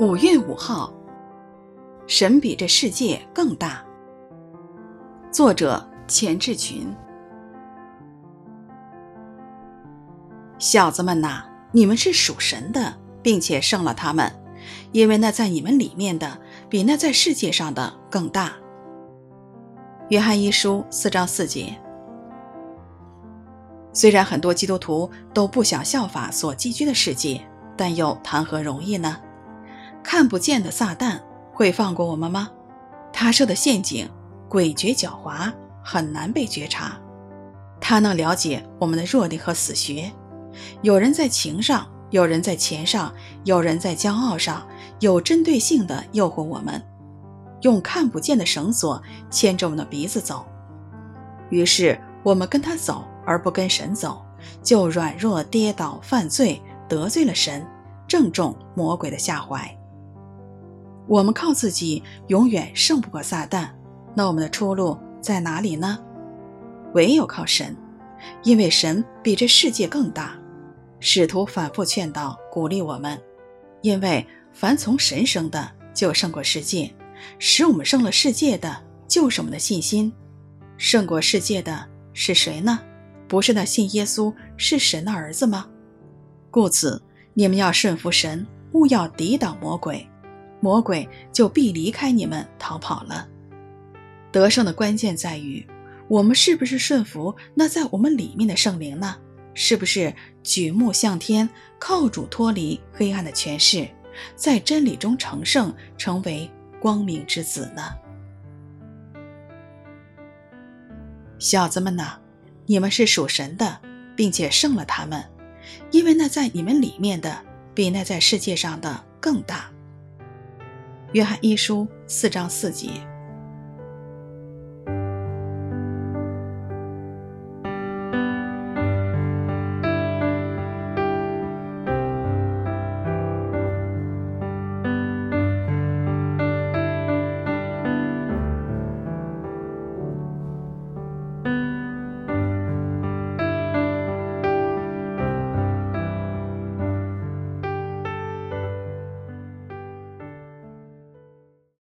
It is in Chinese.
五月五号，神比这世界更大。作者：钱志群。小子们呐，你们是属神的，并且胜了他们，因为那在你们里面的，比那在世界上的更大。约翰一书四章四节。虽然很多基督徒都不想效法所寄居的世界，但又谈何容易呢？看不见的撒旦会放过我们吗？他设的陷阱诡谲狡猾，很难被觉察。他能了解我们的弱点和死穴。有人在情上，有人在钱上，有人在骄傲上，有针对性地诱惑我们，用看不见的绳索牵着我们的鼻子走。于是我们跟他走，而不跟神走，就软弱、跌倒、犯罪，得罪了神，正中魔鬼的下怀。我们靠自己永远胜不过撒旦，那我们的出路在哪里呢？唯有靠神，因为神比这世界更大。使徒反复劝导、鼓励我们，因为凡从神生的，就胜过世界；使我们胜了世界的，就是我们的信心。胜过世界的是谁呢？不是那信耶稣是神的儿子吗？故此，你们要顺服神，勿要抵挡魔鬼。魔鬼就必离开你们逃跑了。得胜的关键在于，我们是不是顺服那在我们里面的圣灵呢？是不是举目向天，靠主脱离黑暗的权势，在真理中成圣，成为光明之子呢？小子们呐，你们是属神的，并且胜了他们，因为那在你们里面的，比那在世界上的更大。约翰一书四章四节。